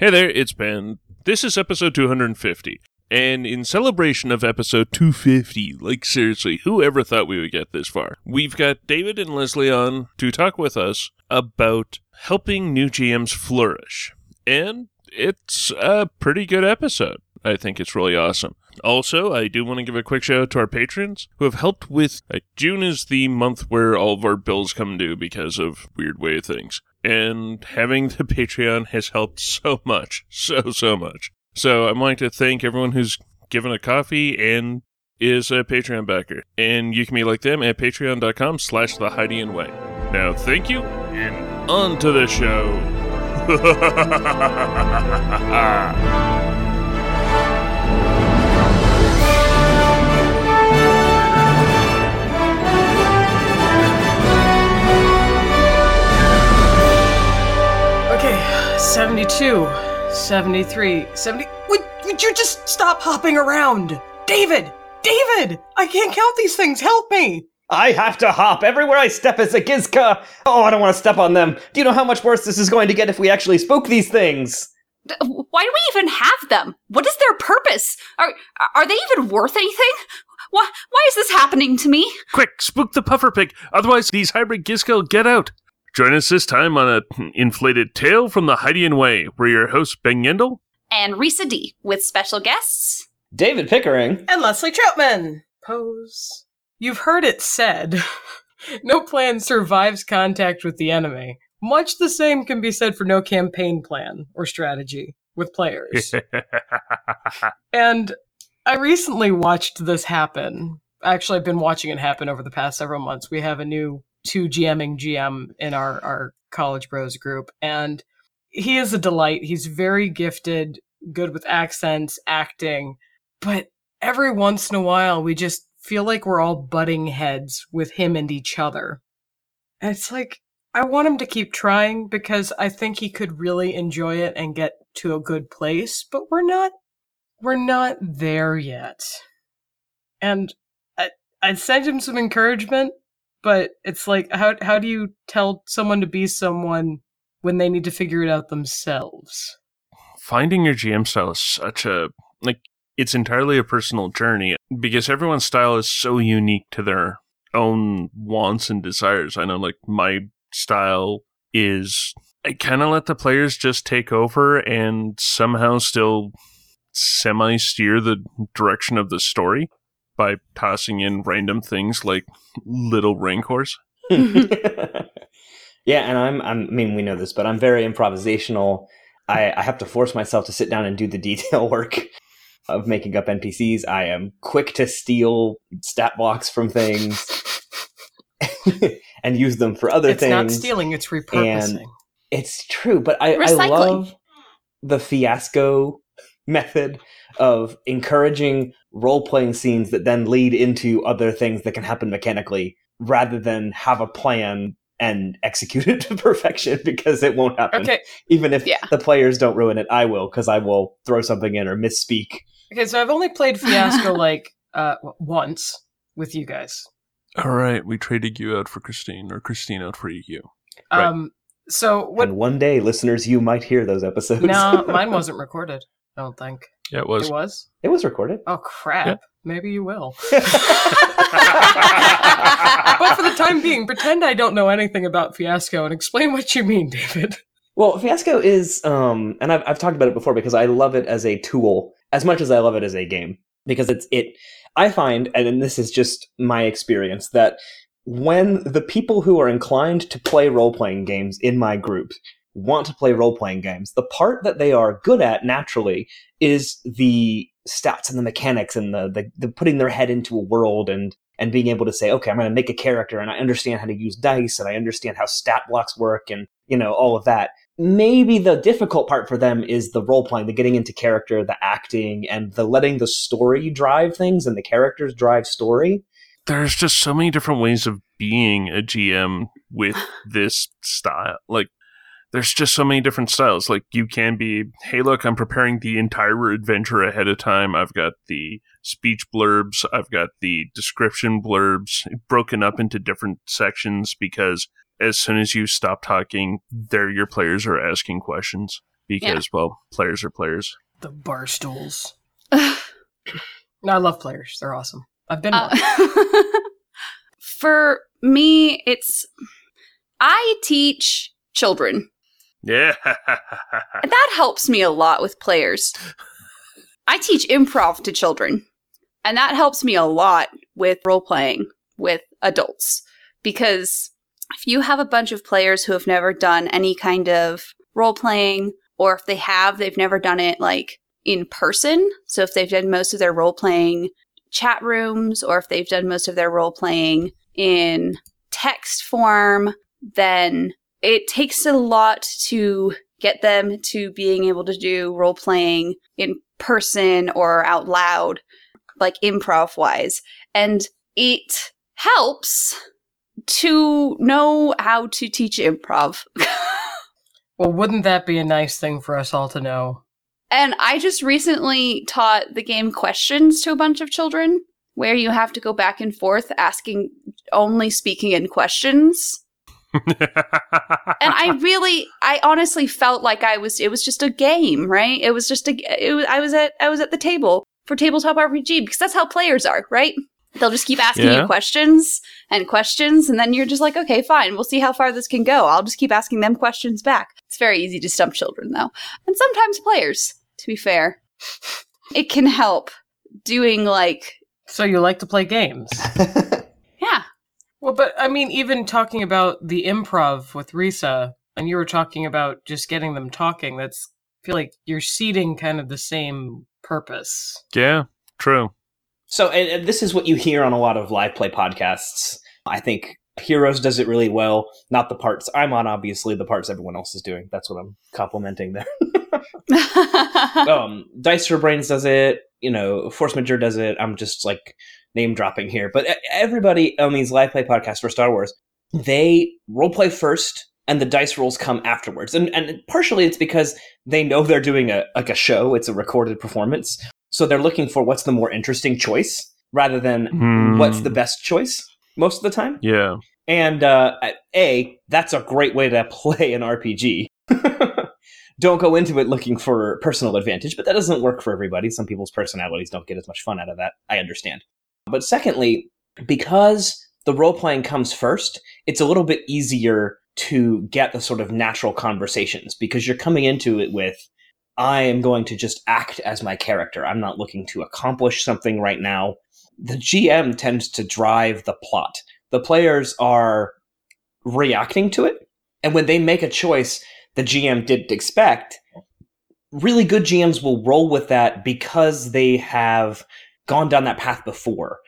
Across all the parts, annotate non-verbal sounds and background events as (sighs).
Hey there, it's Ben. This is episode 250. And in celebration of episode 250, like seriously, who ever thought we would get this far? We've got David and Leslie on to talk with us about helping new GMs flourish. And it's a pretty good episode. I think it's really awesome. Also, I do want to give a quick shout out to our patrons who have helped with. Uh, June is the month where all of our bills come due because of weird way of things. And having the (laughs) Patreon has helped so much. So, so much. So, I'd like to thank everyone who's given a coffee and is a Patreon backer. And you can be like them at patreon.com slash the Heidi and Way. Now, thank you, and on to the show. (laughs) Ah. 72, 73, 70. Would, would you just stop hopping around? David! David! I can't count these things. Help me! I have to hop. Everywhere I step is a Gizka. Oh, I don't want to step on them. Do you know how much worse this is going to get if we actually spook these things? Why do we even have them? What is their purpose? Are are they even worth anything? Why why is this happening to me? Quick, spook the puffer pig, otherwise these hybrid Gizka will get out. Join us this time on a inflated tale from the Heidian Way. We're your hosts, Ben Yendel. And Risa D with special guests. David Pickering. And Leslie Troutman. Pose. You've heard it said (laughs) no plan survives contact with the enemy. Much the same can be said for no campaign plan or strategy with players. (laughs) and I recently watched this happen. Actually, I've been watching it happen over the past several months. We have a new two GMing GM in our, our College Bros group, and he is a delight. He's very gifted, good with accents, acting, but every once in a while we just feel like we're all butting heads with him and each other. And it's like, I want him to keep trying because I think he could really enjoy it and get to a good place, but we're not, we're not there yet. And I, I sent him some encouragement, but it's like, how, how do you tell someone to be someone when they need to figure it out themselves? Finding your GM style is such a, like, it's entirely a personal journey because everyone's style is so unique to their own wants and desires. I know, like, my style is I kind of let the players just take over and somehow still semi steer the direction of the story by tossing in random things like little rancors. (laughs) yeah, and I'm, I'm. I mean, we know this, but I'm very improvisational. I, I have to force myself to sit down and do the (laughs) detail work of making up NPCs. I am quick to steal stat blocks from things (laughs) and use them for other it's things. It's not stealing, it's repurposing. And it's true, but I, I love the fiasco method of encouraging role playing scenes that then lead into other things that can happen mechanically rather than have a plan and execute it (laughs) to perfection because it won't happen. Okay, Even if Yeah. the players don't ruin it, I will because I will throw something in or misspeak. okay, so I've only played Fiasco (laughs) like uh once with you guys. All right, we traded you out for Christine, or Christine out for you. Right. Um, so what? And one day, listeners, you might hear those episodes. No, (laughs) mine wasn't recorded. I don't think Yeah, it was. it was. it was recorded. Oh crap! Yeah. Maybe you will. (laughs) but for the time being, pretend I don't know anything about Fiasco and explain what you mean, David. Well, Fiasco is, um, and I've, I've talked about it before because I love it as a tool as much as I love it as a game because it's it. I find, and this is just my experience, that when the people who are inclined to play role playing games in my group want to play role playing games, the part that they are good at naturally is the stats and the mechanics and the, the, the putting their head into a world and and being able to say, okay, I'm going to make a character and I understand how to use dice and I understand how stat blocks work and you know all of that. Maybe the difficult part for them is the role playing, the getting into character, the acting, and the letting the story drive things and the characters drive story. There's just so many different ways of being a GM with (sighs) this style. Like, there's just so many different styles. Like, you can be, hey, look, I'm preparing the entire adventure ahead of time. I've got the speech blurbs, I've got the description blurbs broken up into different sections because as soon as you stop talking, there your players are asking questions. because, well, players are players. The bar stools. (laughs) no, I love players. They're awesome. I've been. Uh, one. (laughs) for me, it's I teach children. Yeah. And that helps me a lot with players. I teach improv to children, and that helps me a lot with role playing with adults because if you have a bunch of players who have never done any kind of role playing, or if they have, they've never done it like in person. So if they've done most of their role playing chat rooms, or if they've done most of their role playing in text form, then it takes a lot to get them to being able to do role playing in person or out loud, like improv wise. And it helps to know how to teach improv. (laughs) well, wouldn't that be a nice thing for us all to know? and I just recently taught the game questions to a bunch of children where you have to go back and forth asking only speaking in questions. And I really, I honestly felt like I was. It was just a game, right? It was just a. It was. I was at. I was at the table for tabletop RPG because that's how players are, right? They'll just keep asking Yeah. you questions and questions, and then you're just like, okay, fine, we'll see how far this can go. I'll just keep asking them questions back. It's very easy to stump children, though, and sometimes players. To be fair, it can help doing like, So you like to play games? (laughs) yeah, Well, but I mean, even talking about the improv with Risa, and you were talking about just getting them talking. That's I feel like you're seeding kind of the same purpose. yeah, true. So, and, and this is what you hear on a lot of live play podcasts. I think Heroes does it really well. Not the parts I'm on, obviously, the parts everyone else is doing. That's what I'm complimenting there. (laughs) um, Dice for Brains does it. You know, Force Major does it. I'm just like name dropping here, but everybody on these live play podcasts for Star Wars, they role play first, and the dice rolls come afterwards. And and partially it's because they know they're doing a like a show. It's a recorded performance, so they're looking for what's the more interesting choice rather than Hmm. what's the best choice most of the time. Yeah. And uh, a that's a great way to (laughs) play an RPG. (laughs) don't go into it looking for personal advantage, but that doesn't work for everybody. Some people's personalities don't get as much fun out of that. I understand. But secondly, because the role playing comes first, it's a little bit easier to get the sort of natural conversations because you're coming into it with I am going to just act as my character. I'm not looking to accomplish something right now. The GM tends to drive the plot. The players are reacting to it. And when they make a choice the GM didn't expect, really good GMs will roll with that because they have gone down that path before.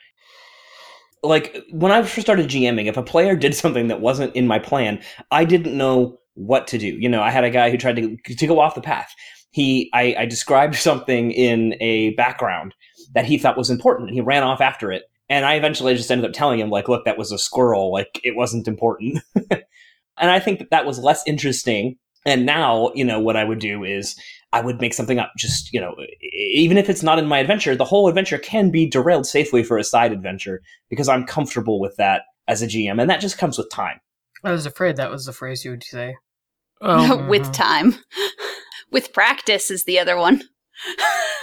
Like when I first started GMing, if a player (laughs) did something that wasn't in my plan, I didn't know what to do. You know, I had a guy who tried to to go off the path. He, I, I described (laughs) something in a background that he thought was important, and he ran off after it. And I eventually just ended up telling him, like, look, that was a squirrel. Like, it wasn't important. (laughs) and I think that that was less interesting. And now, you know, what I would do is I would make something up. Just, you know, even if it's not in my adventure, the whole adventure can be derailed safely for a side adventure because I'm comfortable with that as a GM. And that just comes with time. I was afraid that was the phrase you would say. (laughs) Oh, with Mhm. time. (laughs) with practice is the other one.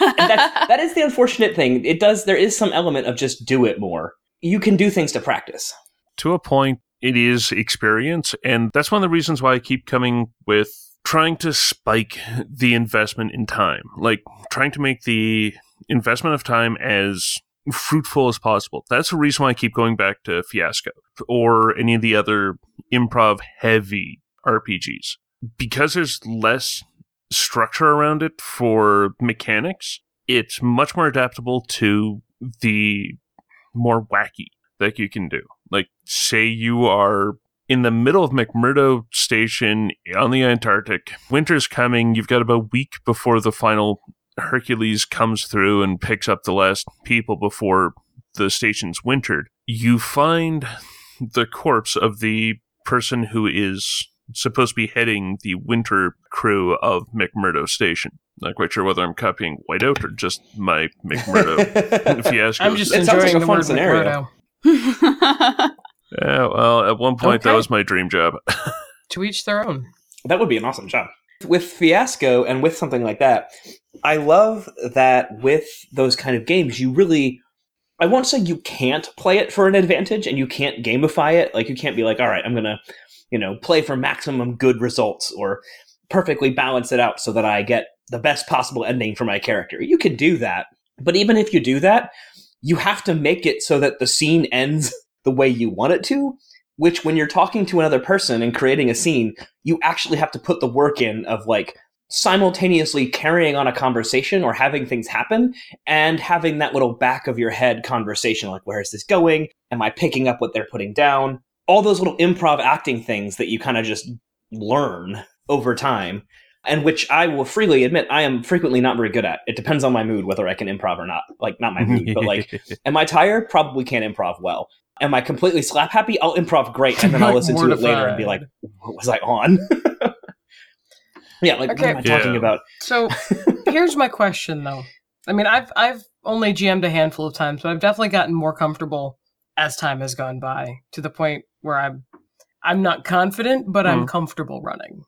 And that's, (laughs) that is the unfortunate thing. It does, there is some element of just do it more. You can do things to practice. to a point, it is experience. And that's one of the reasons why I keep coming with trying to spike the investment in time, like trying to make the investment of time as fruitful as possible. That's the reason why I keep going back to Fiasco or any of the other improv heavy RPGs. Because there's less structure around it for mechanics, it's much more adaptable to the more wacky that you can do. Like, say you are in the middle of McMurdo Station on the Antarctic. Winter's coming. You've got about a week before the final Hercules comes through and picks up the last people before the station's wintered. You find the corpse of the person who is supposed to be heading the winter crew of McMurdo Station. Not quite sure whether I'm copying Whiteout or just my (laughs) McMurdo fiasco. I'm just That like enjoying a the fun word scenario. (laughs) McMurdo. Yeah, well, at one point that was my dream job. (laughs) To each their own. That would be an awesome job. with Fiasco and with something like that, I love that with those kind of games, you really. I won't say you can't play it for an advantage and you can't gamify it. Like, you can't be like, all right, I'm going to, you know, play for maximum good results or perfectly balance it out so that I get the best possible ending for my character. You can do that. But even if you do that, you have to make it so that the scene ends (laughs) the way you want it to which when you're talking to another person and creating a scene you actually have to put the work in of like simultaneously carrying on a conversation or having things happen and having that little back of your head conversation like where is this going? Am i picking up what they're putting down? All those little improv acting things that you kind of just learn over time and which i will freely admit i am frequently not very good at. It depends on my mood whether i can improv or not. Like not my mood but like (laughs) am i tired? Probably can't improv well am i completely slap happy i'll improv great and then i'll Like (laughs) listen to it later and be like what was i on (laughs) yeah like what am i talking Yeah. about So here's my question though. I mean, I've I've only GM'd a handful of times, but I've definitely gotten more comfortable as time has gone by to the point where I'm I'm not confident, but I'm mm-hmm. comfortable running.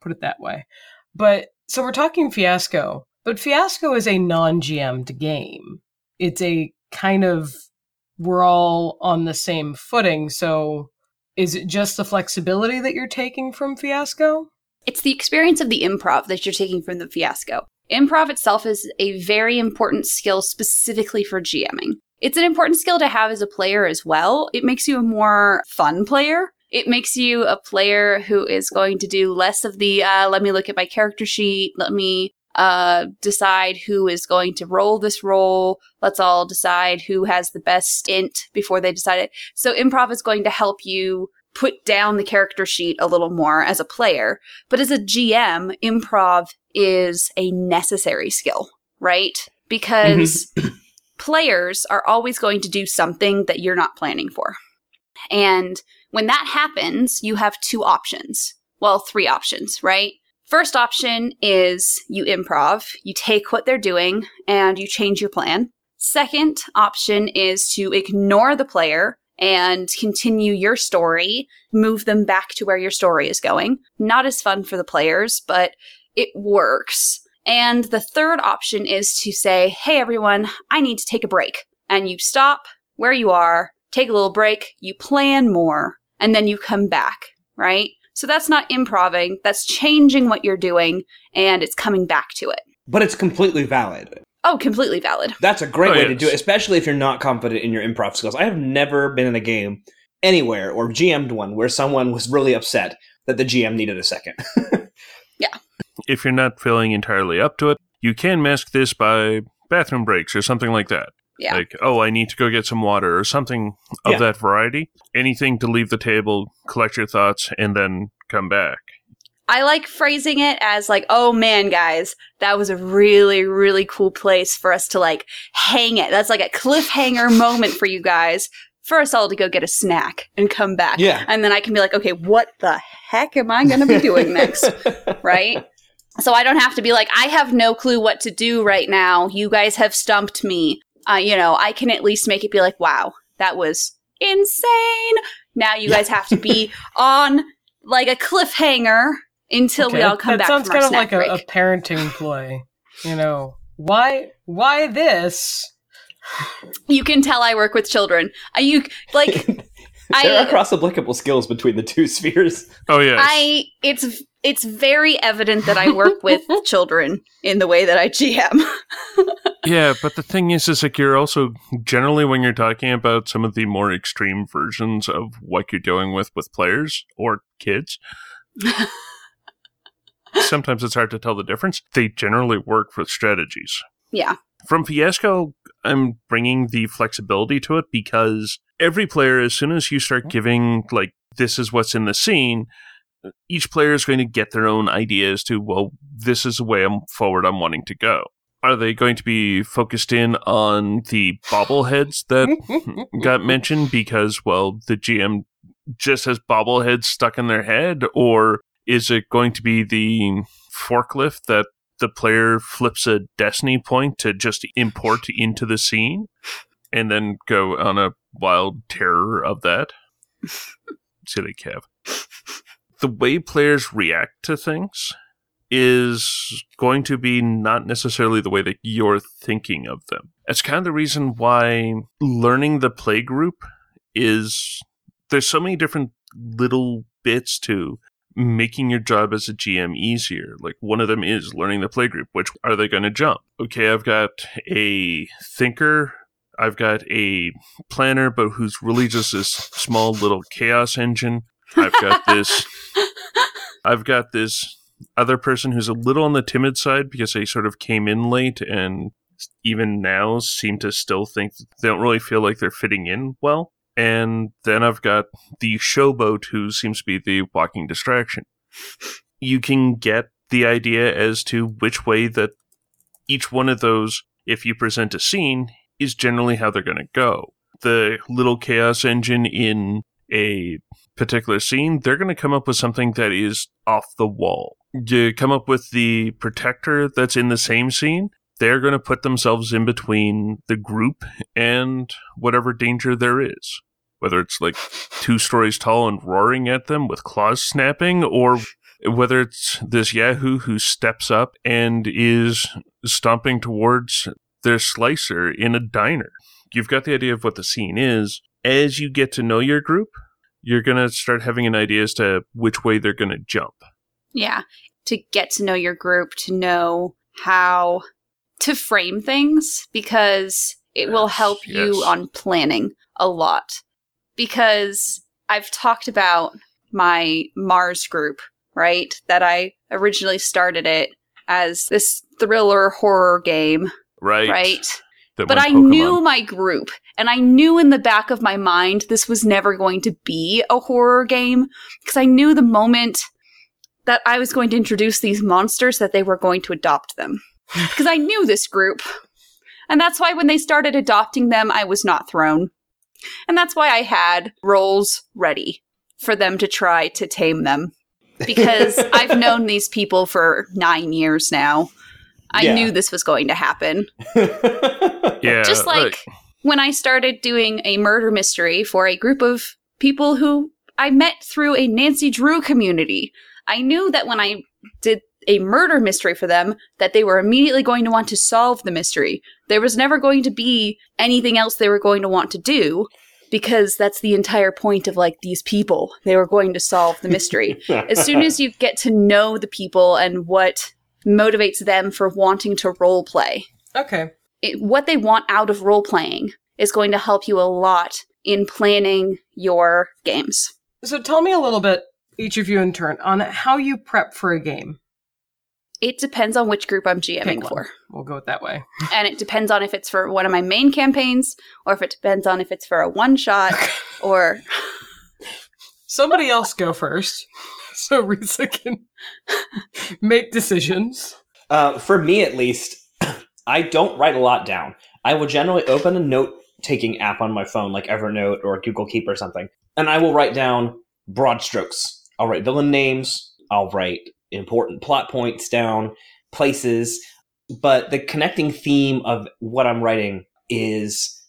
Put it that way. But so we're talking Fiasco, but Fiasco is a non-GM'd game. It's a kind of we're all on the same footing, so is it just the flexibility that you're taking from Fiasco? It's the experience of the improv that you're taking from the fiasco. Improv itself is a very important skill specifically for GMing. It's an important skill to have as a player as well. It makes you a more fun player. It makes you a player who is going to do less of the, uh, let me look at my character sheet, let me uh, decide who is going to roll this role. Let's all decide who has the best stint before they decide it. So improv is going to help you put down the character sheet a little more as a player. But as a GM, improv is a necessary skill, right? Because (clears throat) players are always going to do something that you're not planning for. And when that happens, you have two options. Well, three options, right? First option is you improv, you take what they're doing and you change your plan. Second option is to ignore the player and continue your story, move them back to where your story is going. Not as fun for the players, but it works. And the third option is to say, hey everyone, I need to take a break. And you stop where you are, take a little break, you plan more, and then you come back, right? So that's not improving, that's changing what you're doing, and it's coming back to it. but it's completely valid Oh, completely valid. That's a great Oh, way to do it, especially if you're not confident in your improv skills. I have never been in a game anywhere or GM'd one where someone was really upset that the GM needed a second. (laughs) yeah. if you're not feeling entirely up to it, you can mask this by bathroom breaks or something like that. Yeah. Like, oh, I need to go get some water or something of Yeah. that variety. Anything to leave the table, collect your thoughts, and then come back. I like phrasing it as like, oh man, guys, that was a really, really cool place for us to like hang it. That's like a cliffhanger moment for you guys. For us all to go get a snack and come back. Yeah. And then I can be like, okay, what the heck am I going to be doing next? (laughs) right? So I don't have to be like, I have no clue what to do right now. You guys have stumped me. Uh, you know, I can at least make it be like, wow, that was insane. Now you guys have to be (laughs) on like a cliffhanger until we all come that back That sounds kind of like a, a parenting ploy. You know, why why this? you can tell I work with children. Uh, you like (laughs) (laughs) there are cross applicable skills between the two (laughs) spheres. Oh, yeah. I it's it's very evident that I work with (laughs) children in the way that I GM. Yeah, but the thing is, is like you're also generally when you're talking about some of the more extreme versions of what you're dealing with with players or kids. sometimes it's hard to tell the difference. They generally work for strategies. yeah. From Fiasco, I'm bringing the flexibility to it because every player, as soon as you start giving, like, this is what's in the scene, each player is going to get their own ideas to, well, this is the way I'm forward I'm wanting to go. Are they going to be focused in on the bobbleheads that (laughs) got mentioned because, well, the GM just has bobbleheads stuck in their head? Or is it going to be the forklift that the player flips a destiny point to just import into the scene and then go on a wild terror of that? (laughs) Silly Kev. The way players react to things is going to be not necessarily the way that you're thinking of them. It's kind of the reason why learning the play group is there's so many different little bits to making your job as a GM easier. Like one of them is learning the play group. Which are they going to jump? Okay, I've got a thinker. I've got a planner, but who's really just this small little chaos engine. I've got this. (laughs) I've got this other person who's a little on the timid side because they sort of came in late and even now seem to still think they don't really feel like they're fitting in well. And then I've got the showboat who seems to be the walking distraction. You can get the idea as to which way that each one of those, if you present a scene, is generally how they're going to go. The little chaos engine in a particular scene, they're going to come up with something that is off the wall. You come up with the protector that's in the same scene, they're going to put themselves in between the group and whatever danger there is. Whether it's like two stories tall and roaring at them with claws snapping, or whether it's this Yahoo who steps up and is stomping towards their slicer in a diner. You've got the idea of what the scene is. As you get to know your group, you're going to start having an idea as to which way they're going to jump. Yeah. To get to know your group, to know how to frame things because it will Yes, help you on planning a lot. Because I've talked about my Mars group, right? That I originally started it as this thriller horror game, Right. right? That But I Pokemon. knew my group, and I knew in the back of my mind this was never going to be a horror game because I knew the moment that I was going to introduce these monsters that they were going to adopt them. Because I knew this group. And that's why when they started adopting them, I was not thrown. And that's why I had roles ready for them to try to tame them. Because (laughs) I've known these people for nine years now. I Yeah. knew this was going to happen. (laughs) Yeah. Just like when I started doing a murder mystery for a group of people who I met through a Nancy Drew community. I knew that when I did a murder mystery for them that they were immediately going to want to solve the mystery. There was never going to be anything else they were going to want to do because that's the entire point of like these people. They were going to solve the mystery. (laughs) as soon as you get to know the people and what motivates them for wanting to role play, Okay. it, what they want out of role playing is going to help you a lot in planning your games. So tell me a little bit, each of you in turn, on how you prep for a game. It depends on which group I'm GMing Pick for. We'll go it that way. (laughs) And it depends on if it's for one of my main campaigns or if it depends on if it's for a one shot (laughs) or Somebody else go first, (laughs) so Risa can make decisions. Uh, for me, at least, (clears throat) I don't write a lot down. I will generally open a note taking app on my phone, like Evernote or Google Keep or something, and I will write down broad strokes. I'll write villain names, I'll write important plot points down, places, but the connecting theme of what I'm writing is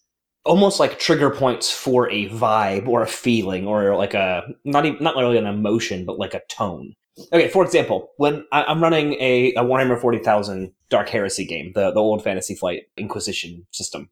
almost like trigger points for a vibe or a feeling or like a not even not really an emotion but like a tone. Okay, for example, when I, I'm running a, a Warhammer 40,000 Dark Heresy game, the, the old Fantasy Flight Inquisition system,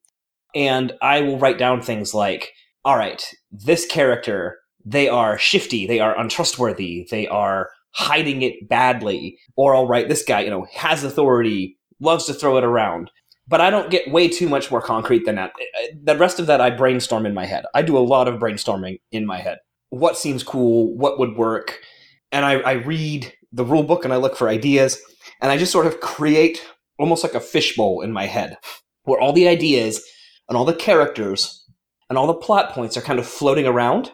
and I will write down things like, all right, this character, they are shifty, they are untrustworthy, they are hiding it badly, or I'll write, this guy, you know, has authority, loves to throw it around. But I don't get way too much more concrete than that. Eh, eh, the rest of that I brainstorm in my head. I do a lot of brainstorming in my head. What seems cool? What would work? and I, I read the rule book and I look for ideas, and I just sort of create almost like a fishbowl in my head where all the ideas and all the characters and all the plot points are kind of floating around.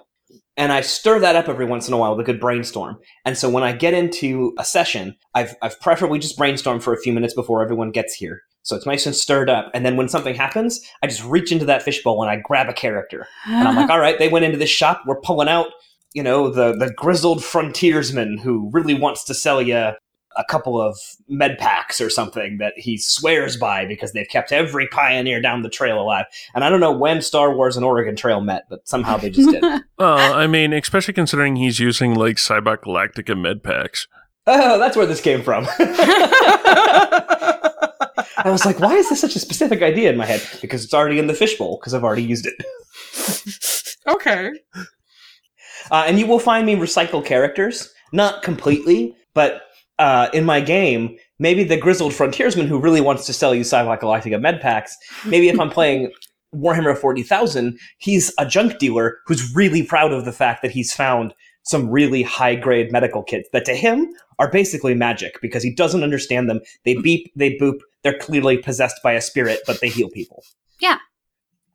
And I stir that up every once in a while with a good brainstorm. And so when I get into a session, I've, I've preferably just brainstormed for a few minutes before everyone gets here. So it's nice and stirred up. And then when something happens, I just reach into that fishbowl and I grab a character. And I'm like, (laughs) all right, they went into this shop. We're pulling out, you know, the the grizzled frontiersman who really wants to sell you a couple of med packs or something that he swears by because they've kept every pioneer down the trail alive. And I don't know when Star Wars and Oregon Trail met, but somehow they just did. (laughs) Well, I mean, especially considering he's using like Cybot Galactica med packs. Oh, that's where this came from. (laughs) I was like, why is this such a specific idea in my head? Because it's already in the fishbowl, because I've already used it. (laughs) okay. Uh, and you will find me recycle characters, not completely, but uh, in my game, maybe the grizzled frontiersman who really wants to sell you Cybot Galactica med packs. Maybe if I'm playing (laughs) Warhammer 40,000, he's a junk dealer who's really proud of the fact that he's found some really high grade medical kits that to him are basically magic because he doesn't understand them. They beep, they boop, they're clearly possessed by a spirit, but they heal people. Yeah.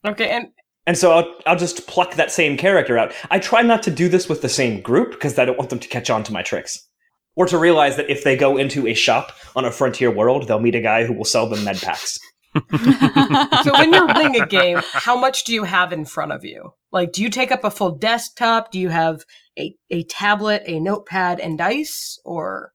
Okay, and And so I'll, I'll just pluck that same character out. I try not to do this with the same group because I don't want them to catch on to my tricks. Or to realize that if they go into a shop on a frontier world, they'll meet a guy who will sell them med packs. so when you're playing a game, how much do you have in front of you? Like, do you take up a full desktop? Do you have a, a tablet, a notepad, and dice? Or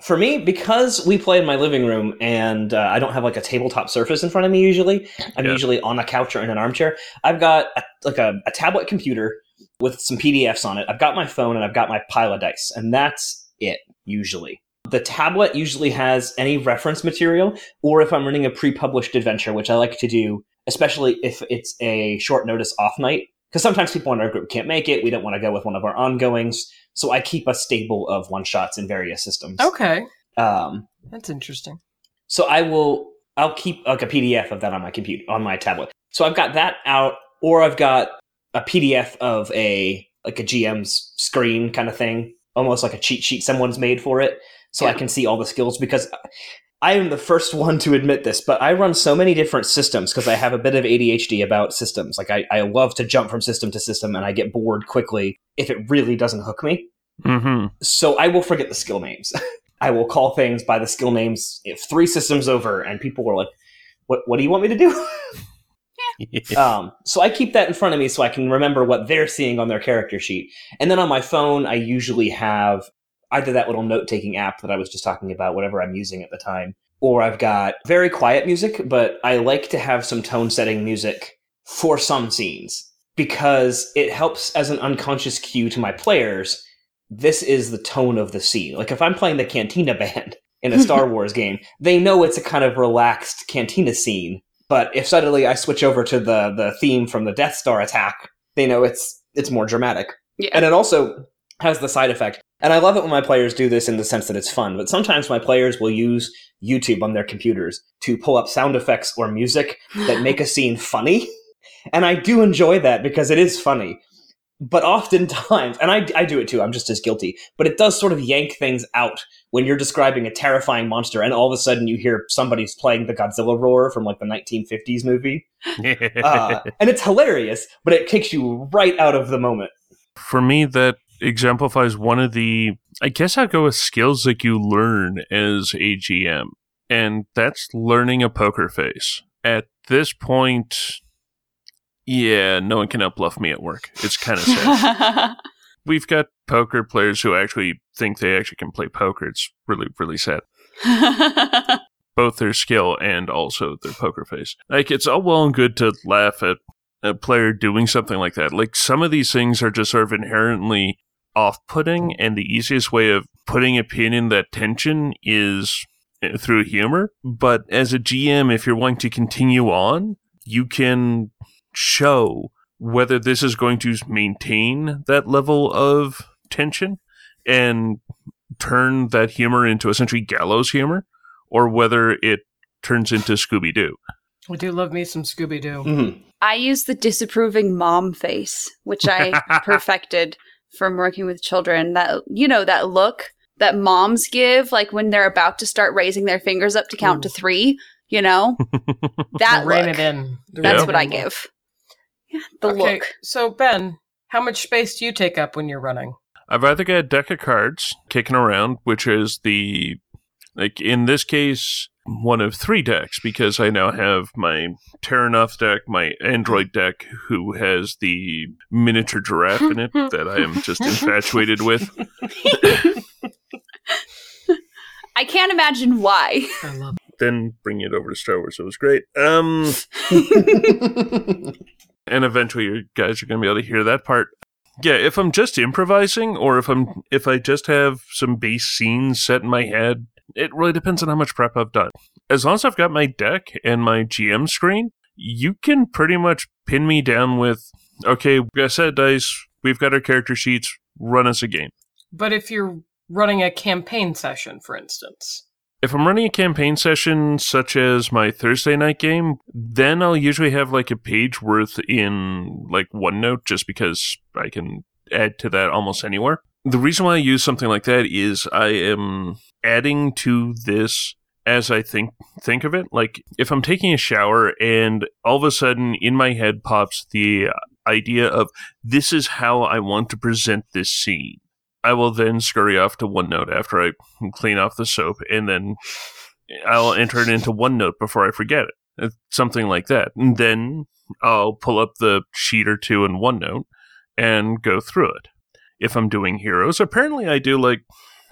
For me, because we play in my living room and uh, I don't have like a tabletop surface in front of me usually, I'm Yeah. usually on a couch or in an armchair. I've got a, like a, a tablet computer with some PDFs on it. I've got my phone and I've got my pile of dice, and that's it usually. The tablet usually has any reference material, or if I'm running a pre-published adventure, which I like to do, especially if it's a short notice off night, because sometimes people in our group can't make it. We don't want to go with one of our ongoings, so I keep a stable of one shots in various systems. okay, Um, that's interesting. so I will I'll keep like a PDF of that on my computer on my tablet. So I've got that out, or I've got a PDF of a like a GM's screen kind of thing, almost like a cheat sheet someone's made for it, so I can see all the skills because. I am the first (laughs) one to admit this, but I run so many different systems because I have a bit of ADHD about systems. Like, I, I love to jump from system to system and I get bored quickly if it really doesn't hook me Mm-hmm. so I will forget the skill names. (laughs) I will call things by the skill names if three systems over, and people are like, "What? What do you want me to do?" (laughs) (laughs) um, so I keep that in front of me so I can remember what they're seeing on their character sheet. And then on my phone, I usually have either that little note-taking app that I was just talking about, whatever I'm using at the time, or I've got very quiet music, but I like to have some tone-setting music for some scenes because it helps as an unconscious cue to my players this is the tone of the scene. Like if I'm playing the Cantina (laughs) band in a Star (laughs) Wars game, they know it's a kind of relaxed Cantina scene. But if suddenly I switch over to the the theme from the Death Star attack, they know it's it's more dramatic. Yeah. And it also has the side effect. And I love it when my players do this in the sense that it's fun. But sometimes my players will use YouTube on their computers to pull up sound effects or music that (laughs) make a scene funny. And I do enjoy that because it is funny. But oftentimes, and I, I do it too, I'm just as guilty, but it does sort of yank things out when you're describing a terrifying monster and all of a sudden you hear somebody's playing the Godzilla roar from like the 1950s movie. (laughs) Uh, and it's hilarious, but it takes you right out of the moment. For me, that exemplifies one of the, I guess I'd go with skills that you learn as a GM, and that's learning a poker face. At this point, yeah, no one can outbluff me at work. It's kind of sad. (laughs) We've got poker players who actually think they actually can play poker. It's really, really sad. (laughs) Both their skill and also their poker face. Like, it's all well and good to laugh at a player doing something like that. Like, some of these things are just sort of inherently off putting, and the easiest way of putting a pin in that tension is uh, through humor. But as a GM, if you're wanting to continue on, you can show whether this is going to maintain that level of tension and turn that humor into essentially gallows humor, or whether it turns into Scooby Doo. I do love me some Scooby Doo. Mhm. I use the disapproving mom face, which I (laughs) perfected from working with children. That you know that look that moms give, like when they're about to start raising their fingers up to count to three. You know (laughs) that Rein look. it in. That's rein what I give. Yeah, (laughs) the okay, look. So Ben, how much space do you take up when you're running? I've either got a deck of cards kicking around, which is the like in this case one of three decks because I now have my Terrinoth deck, my Android deck, who has the miniature giraffe in it (laughs) that I am just infatuated with. (laughs) I can't imagine why. I love Then bring it over to Star Wars. It was great. Um, and eventually you guys are going to be able to hear that part. Yeah, if I'm just improvising or if I'm if I just have some base scenes set in my head, it really depends on how much prep I've done. As long as I've got my deck and my GM screen, you can pretty much pin me down with okay, we got a set of dice, we've got our character sheets, run us a game. But if you're running a campaign session, for instance, If I'm running a campaign session such as my Thursday night game, then I'll usually have like a page worth in like OneNote just because I can add to that almost anywhere. The reason why I use something like that is I am adding to this as I think think of it. Like if I'm taking a shower and all of a sudden in my head pops the idea of this is how I want to present this scene. I will then scurry off to OneNote after I clean off the soap, and then I'll enter it into OneNote before I forget it. It's something like that. And then I'll pull up the sheet or two in OneNote and go through it. If I'm doing heroes, apparently I do like,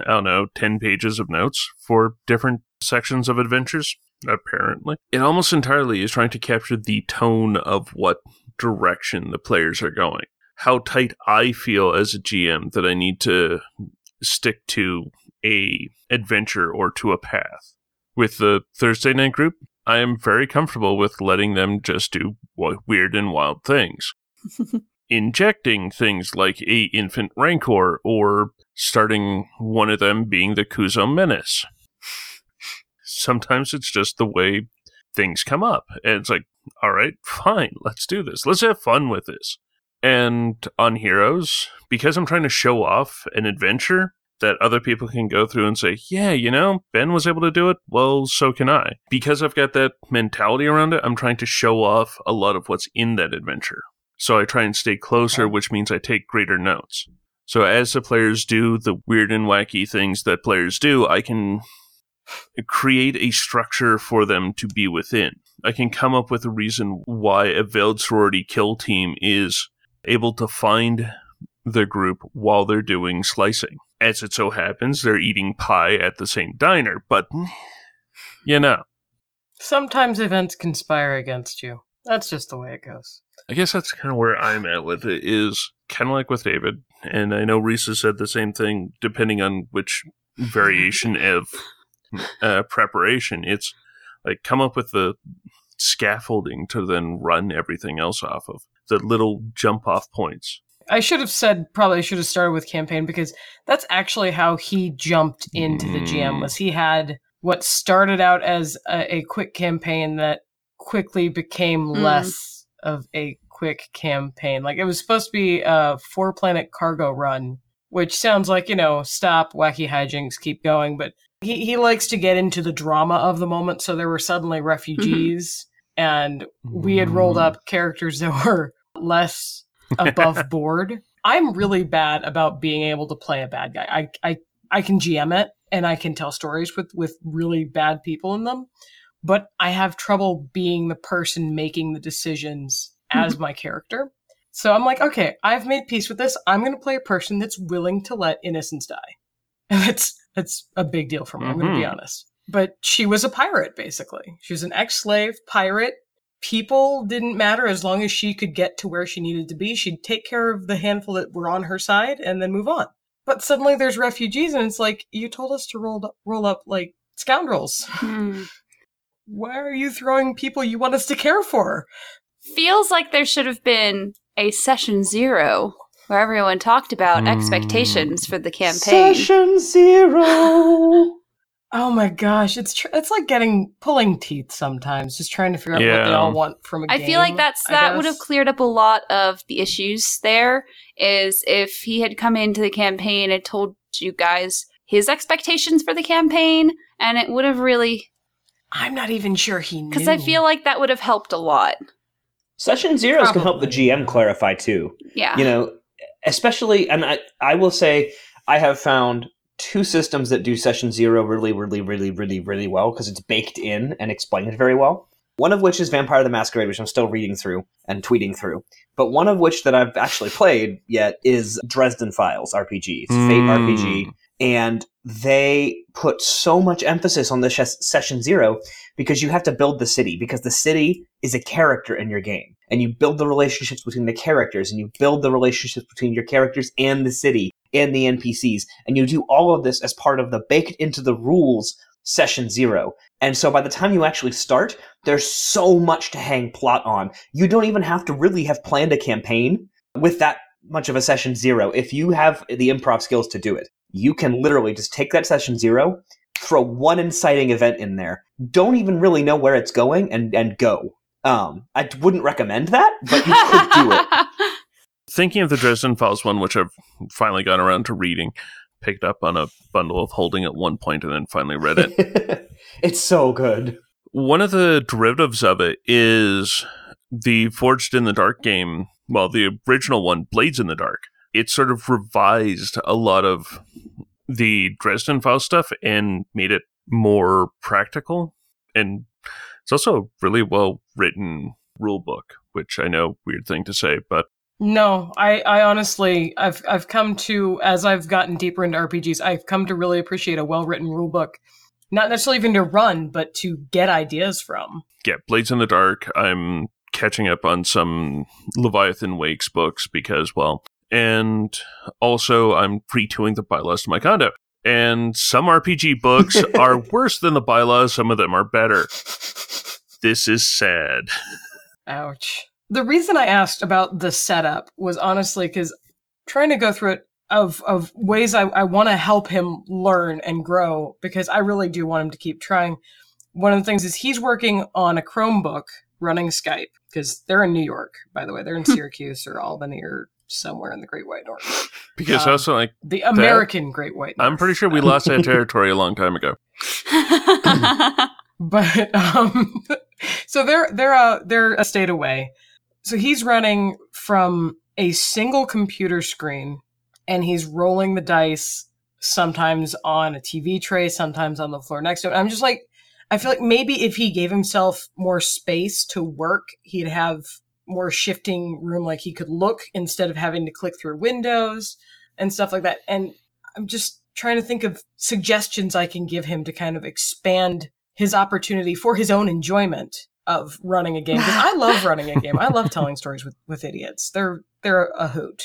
I don't know, 10 pages of notes for different sections of adventures. Apparently. It almost entirely is trying to capture the tone of what direction the players are going how tight I feel as a GM that I need to stick to a adventure or to a path. With the Thursday night group, I am very comfortable with letting them just do weird and wild things. (laughs) Injecting things like a infant rancor or starting one of them being the Kuzo menace. Sometimes it's just the way things come up. And it's like, all right, fine, let's do this. Let's have fun with this. And on Heroes, because I'm trying to show off an adventure that other people can go through and say, yeah, you know, Ben was able to do it, well, so can I. Because I've got that mentality around it, I'm trying to show off a lot of what's in that adventure. So I try and stay closer, which means I take greater notes. So as the players do the weird and wacky things that players do, I can create a structure for them to be within. I can come up with a reason why a veiled sorority kill team is able to find the group while they're doing slicing. As it so happens, they're eating pie at the same diner, but you know. sometimes events conspire against you. That's just the way it goes. I guess that's kind of where I'm at with it is kind of like with David, and I know Reese has said the same thing depending on which variation (laughs) of uh, preparation. It's like come up with the scaffolding to then run everything else off of the little jump off points. I should have said probably I should have started with campaign because that's actually how he jumped into the GM Mm. was he had what started out as a, a quick campaign that quickly became Mm. less of a quick campaign. Like it was supposed to be a four planet cargo run, which sounds like, you know, stop, wacky hijinks, keep going, but he, he likes to get into the drama of the moment, so there were suddenly refugees and we had rolled Mm. up characters (laughs) that were less above (laughs) board. I'm really bad about being able to play a bad guy. I I I can GM it and I can tell stories with with really bad people in them, but I have trouble being the person making the decisions as mm-hmm. my character. So I'm like, okay, I've made peace with this. I'm going to play a person that's willing to let innocence die. (laughs) And that's that's a big deal for me. I'm going to be mm-hmm. honest. But she was a pirate basically. She was an ex-slave pirate people didn't matter as long as she could get to where she needed to be. She'd take care of the handful that were on her side and then move on. But suddenly there's refugees, and it's like you told us to roll up, roll up like scoundrels. Hmm. (laughs) Why are you throwing people you want us to care for? Feels like there should have been a session zero where everyone talked about Hmm. expectations for the campaign. Session zero. (laughs) Oh my gosh, it's tr- it's like getting pulling teeth sometimes, just trying to figure out what they all want from a I game. I feel like that's I that would have cleared up a lot of the issues there. Is if he had come into the campaign and told you guys his expectations for the campaign, and it would have really I'm not even sure he knew because I feel like that would have helped a lot. Session zeros can help the GM clarify too. Yeah, You know, especially, and I, I will say, I have found two systems that do session zero really, really, really, really, really well because it's baked in and explained very well. One of which is Vampire the Masquerade, which I'm still reading through and tweeting through. But one of which that I've actually played yet is Dresden Files RPG. It's a Fate Mm. RPG. And they put so much emphasis on the sh- session zero because you have to build the city because the city is a character in your game and you build the relationships between the characters and you build the relationships between your characters and the city and the npcs and you do all of this as part of the baked into the rules session zero. And so by the time you actually start there's so much to hang plot on. You don't even have to really have planned a campaign with that much of a session zero if you have the improv skills to do it you can literally just take that session zero, throw one inciting event in there, don't even really know where it's going, and and go. Um, I wouldn't recommend that, but you could do it. (laughs) Thinking of the Dresden Files one, which I've finally gone around to reading, picked up on a bundle of holding at one point and then finally read it. (laughs) it's so good. One of the derivatives of it is the Forged in the Dark game. Well, the original one, Blades in the Dark. It sort of revised a lot of the Dresden Files stuff and made it more practical. And it's also a really well written rule book, which I know weird thing to say, but no, I, I honestly, I've, I've come to as I've gotten deeper into RPGs, I've come to really appreciate a well written rule book, not necessarily even to run, but to get ideas from. Yeah, Blades in the Dark. I'm catching up on some Leviathan Wakes books because, well, and also I'm pre-tooling the bylaws to my condo. And some RPG books (laughs) are worse than the bylaws. Some of them are better. This is sad. Ouch. The reason I asked about the setup was honestly because trying to go through it of of ways I, I want to help him learn and grow because I really do want him to keep trying. One of the things is he's working on a Chromebook running Skype because they're in New York, by the way. They're in (laughs) Syracuse or Albany or somewhere in the Great White North. (laughs) Because um, also like the American that, Great White North. I'm pretty sure we lost that (laughs) territory a long time ago. (laughs) but um, so they're they're a they're a state away. So he's running from a single computer screen and he's rolling the dice sometimes on a TV tray, sometimes on the floor next to him. I'm just like I feel like maybe if he gave himself more space to work, he'd have more shifting room like he could look instead of having to click through windows and stuff like that. And i'm just trying to think of suggestions i can give him to kind of expand his opportunity for his own enjoyment of running a game. Because i love (laughs) running a game. I love telling stories with, with idiots. They're they're a hoot.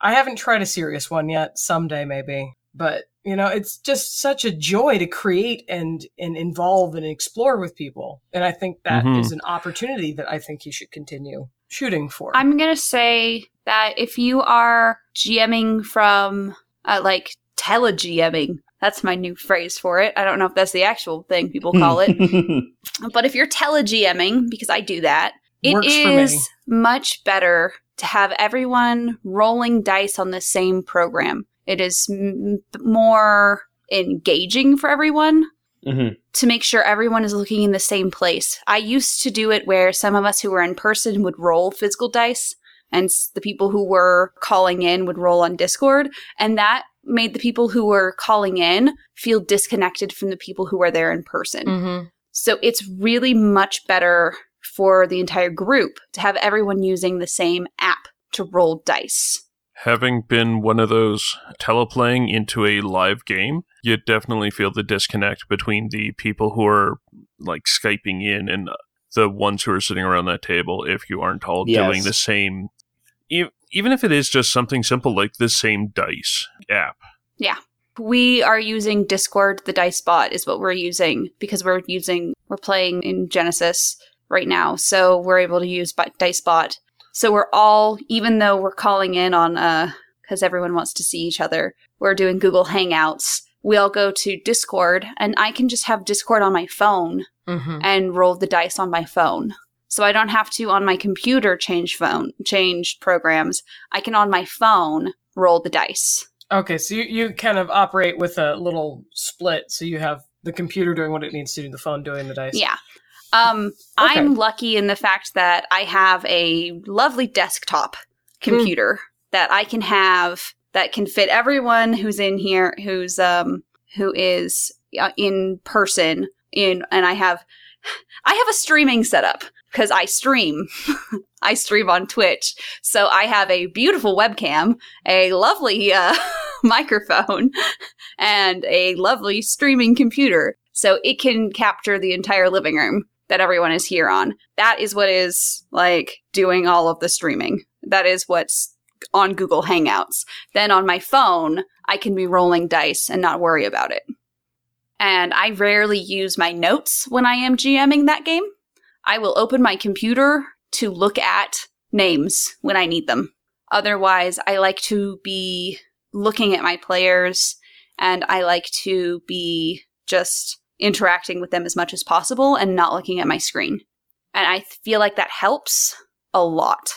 I haven't tried a serious one yet. Someday maybe. But you know it's just such a joy to create and and involve and explore with people. And i think that mm-hmm. is an opportunity that i think he should continue shooting for? I'm going to say that if you are GMing from uh, like tele GMing, that's my new phrase for it. I don't know if that's the actual thing people call it. (laughs) but if you're tele GMing, because I do that, it Works is much better to have everyone rolling dice on the same program. It is m- more engaging for everyone mm-hmm. to make sure everyone is looking in the same place. I used to do it where some of us who were in person would roll physical dice, and the people who were calling in would roll on Discord, and that made the people who were calling in feel disconnected from the people who were there in person. Mm-hmm. So it's really much better for the entire group to have everyone using the same app to roll dice having been one of those teleplaying into a live game, you definitely feel the disconnect between the people who are like Skyping in and the ones who are sitting around that table if you aren't all yes. doing the same even if it is just something simple like the same dice app. Yeah. We are using Discord, the dice bot is what we're using because we're using we're playing in Genesys right now. So we're able to use dice bot so we're all, even though we're calling in on, uh, because everyone wants to see each other, we're doing Google Hangouts. We all go to Discord, and I can just have Discord on my phone mm-hmm. and roll the dice on my phone. So I don't have to on my computer change phone change programs. I can on my phone roll the dice. Okay, so you, you kind of operate with a little split. So you have the computer doing what it needs to do, the phone doing the dice. Yeah. Um, okay. I'm lucky in the fact that I have a lovely desktop computer mm. that I can have that can fit everyone who's in here, who's um, who is uh, in person. In and I have, I have a streaming setup because I stream. (laughs) I stream on Twitch. So I have a beautiful webcam, a lovely uh, (laughs) microphone and a lovely streaming computer. So it can capture the entire living room that everyone is here on. That is what is like doing all of the streaming. That is what's on Google Hangouts. Then on my phone, I can be rolling dice and not worry about it. And I rarely use my notes when I am GMing that game. I will open my computer to look at names when I need them. Otherwise, I like to be looking at my players and I like to be just interacting with them as much as possible and not looking at my screen. And I feel like that helps a lot.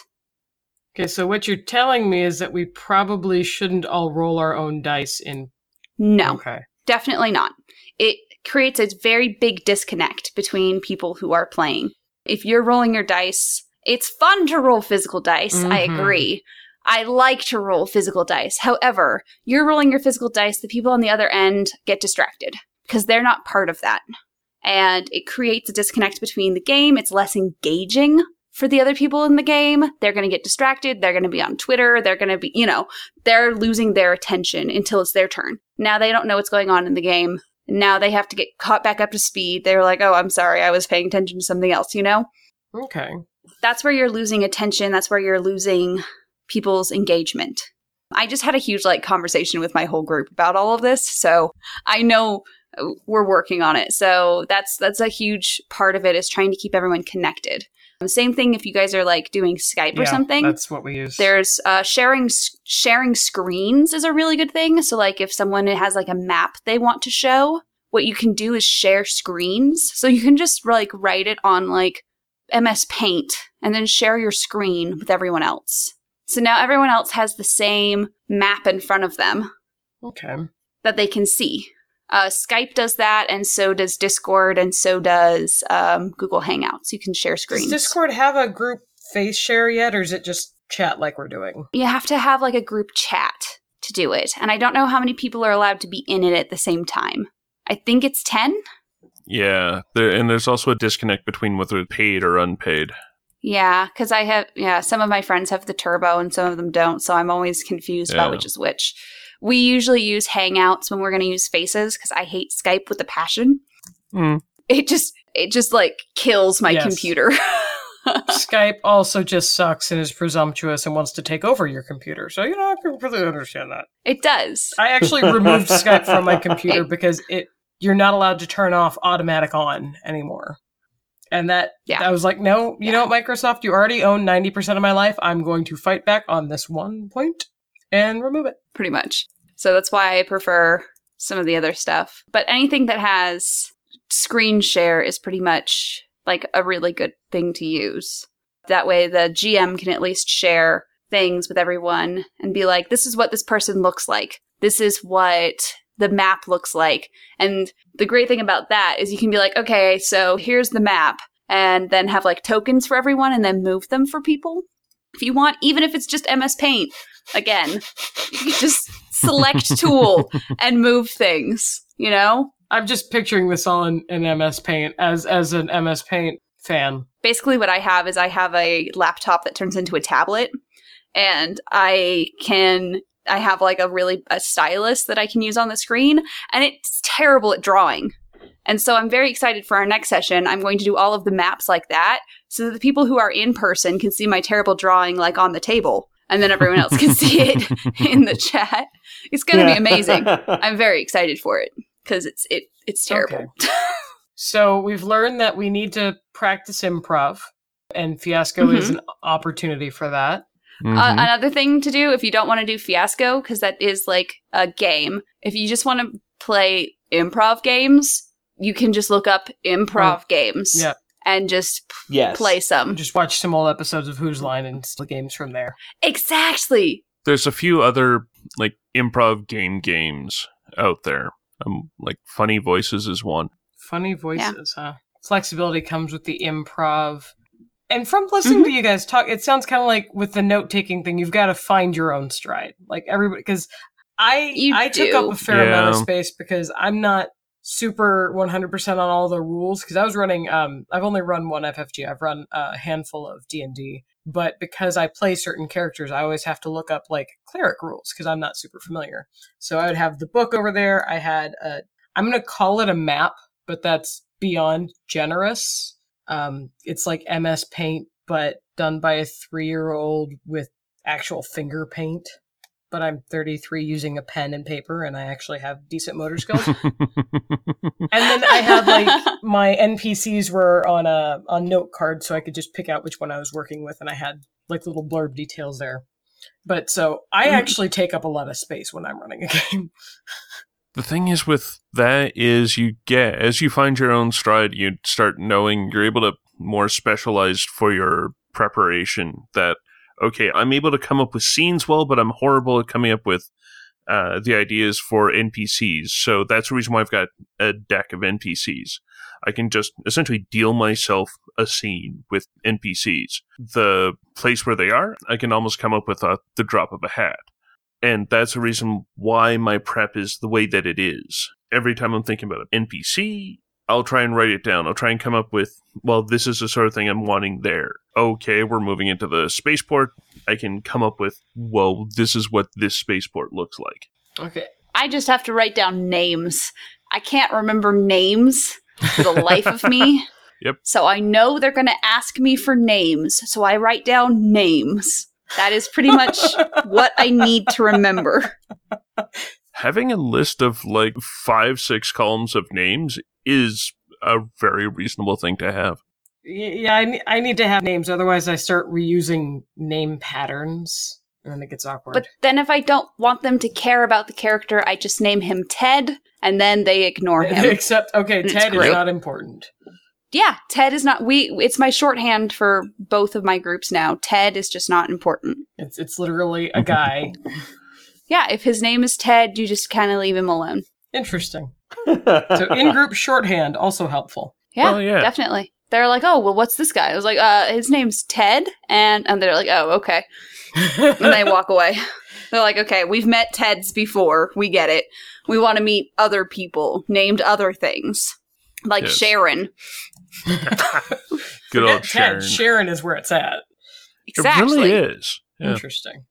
Okay, so what you're telling me is that we probably shouldn't all roll our own dice in. No, Okay. definitely not. It creates a very big disconnect between people who are playing. If you're rolling your dice, it's fun to roll physical dice. I Mhm. agree. I like to roll physical dice. However, you're rolling your physical dice, the people on the other end get distracted because they're not part of that. And it creates a disconnect between the game. It's less engaging for the other people in the game. They're going to get distracted. They're going to be on Twitter. They're going to be, you know, they're losing their attention until it's their turn. Now they don't know what's going on in the game. Now they have to get caught back up to speed. They're like, oh, I'm sorry. I was paying attention to something else, you know? Okay. that's where you're losing attention. That's where you're losing people's engagement. I just had a huge like conversation with my whole group about all of this, so I know uh, we're working on it. So that's that's a huge part of it is trying to keep everyone connected. Same thing if you guys are like doing Skype or something. That's what we use. There's uh, sharing sharing screens is a really good thing. So like if someone has like a map they want to show, what you can do is share screens. So you can just like write it on like MS Paint and then share your screen with everyone else. So now everyone else has the same map in front of them Okay. that they can see. Uh, Skype does that, and so does Discord, and so does um, Google Hangouts. You can share screens. Does Discord have a group face share yet, or is it just chat like we're doing? you have to have like a group chat to do it. And I don't know how many people are allowed to be in it at the same time. I think it's 10. Yeah, there, and there's also a disconnect between whether paid or unpaid. Yeah, because I have, yeah, some of my friends have the turbo and some of them don't. So I'm always confused Yeah. about which is which. We usually use Hangouts when we're going to use Faces because I hate Skype with a passion. Hmm. It just, it just like kills my Yes. computer. (laughs) Skype also just sucks and is presumptuous and wants to take over your computer. So you know, I can really understand that. it does. I actually removed (laughs) Skype from my computer because it you're not allowed to turn off automatic on anymore. And that Yeah. I was like, no, you know what, Microsoft, you already own ninety percent of my life. I'm going to fight back on this one point and remove it. pretty much. So that's why I prefer some of the other stuff. But anything that has screen share is pretty much like a really good thing to use. That way the GM can at least share things with everyone and be like, this is what this person looks like. This is what the map looks like. And the great thing about that is you can be like, okay, so here's the map. And then have like tokens for everyone and then move them for people if you want, even if it's just MS Paint. Again, you just select (laughs) tool and move things, you know? I'm just picturing this all in, in MS Paint as as an MS Paint fan. Basically, what I have is I have a laptop that turns into a tablet, and I can. I have like a really a stylus that I can use on the screen, and it's terrible at drawing. And so I'm very excited for our next session. I'm going to do all of the maps like that, so that the people who are in person can see my terrible drawing like on the table, and then everyone else can see it (laughs) in the (laughs) chat. It's going to be amazing. (laughs) I'm very excited for it because it's it it's terrible. So we've learned that we need to practice improv, and Fiasco is an opportunity for that. Uh, Mhm. another thing to do if you don't want to do Fiasco, because that is like a game. If you just want to play improv games, you can just look up improv games Yeah. and just p- yes. play some. Just watch some old episodes of Whose Line and the games from there. Exactly. There's a few other like improv game games out there. Um, like Funny Voices is one. Funny voices, huh? Flexibility comes with the improv. And from listening Mm-hmm. to you guys talk, it sounds kind of like with the note taking thing, you've got to find your own stride. Like everybody, because I You I took up a fair amount of space because I'm not super 100% on all the rules because I was running um I've only run one FFG. I've run a handful of D&D, but because I play certain characters, I always have to look up like cleric rules because I'm not super familiar. So I would have the book over there. I had a I'm going to call it a map, but that's beyond generous. Um it's like MS Paint but done by a 3-year-old with actual finger paint but I'm 33 using a pen and paper and I actually have decent motor (laughs) skills. and then I had like (laughs) my NPCs were on a on note card so I could just pick out which one I was working with and I had like little blurb details there. But so I Mm. actually take up a lot of space when I'm running a game. (laughs) The thing is with that is you get as you find your own stride, you start knowing you're able to more specialized for your preparation. That okay, I'm able to come up with scenes well, but I'm horrible at coming up with uh, the ideas for NPCs. So that's the reason why I've got a deck of NPCs. I can just essentially deal myself a scene with NPCs. The place where they are, I can almost come up with a, the drop of a hat and that's the reason why my prep is the way that it is. Every time I'm thinking about an NPC, I'll try and write it down. I'll try and come up with, well, this is the sort of thing I'm wanting there. Okay, we're moving into the spaceport. I can come up with, well, this is what this spaceport looks like. Okay. I just have to write down names. I can't remember names for the life of me. (laughs) Yep. So I know they're going to ask me for names. So I write down names. That is pretty much (laughs) what I need to remember. (laughs) Having a list of like five, six columns of names is a very reasonable thing to have. Yeah, I, ne- I need to have names otherwise I start reusing name patterns and then it gets awkward. But then if I don't want them to care about the character, I just name him Ted and then they ignore (laughs) him. Except okay, It's Ted is not important. yeah, Ted is not we it's my shorthand for both of my groups now. Ted is just not important. It's it's literally a guy. (laughs) Yeah, if his name is Ted, you just kind of leave him alone. Interesting. So (laughs) in group shorthand also helpful. Yeah, Well, yeah. definitely. They're like, "Oh, well, what's this guy?" I was like, "Uh, his name's Ted," and and they're like, "Oh, okay," and they (laughs) walk away. They're like, "Okay, we've met Teds before. We get it. We want to meet other people named other things, like Yes. Sharon." (laughs) Good old Forget Sharon. Sharon is where it's at. Exactly. It really is. Yeah. Interesting.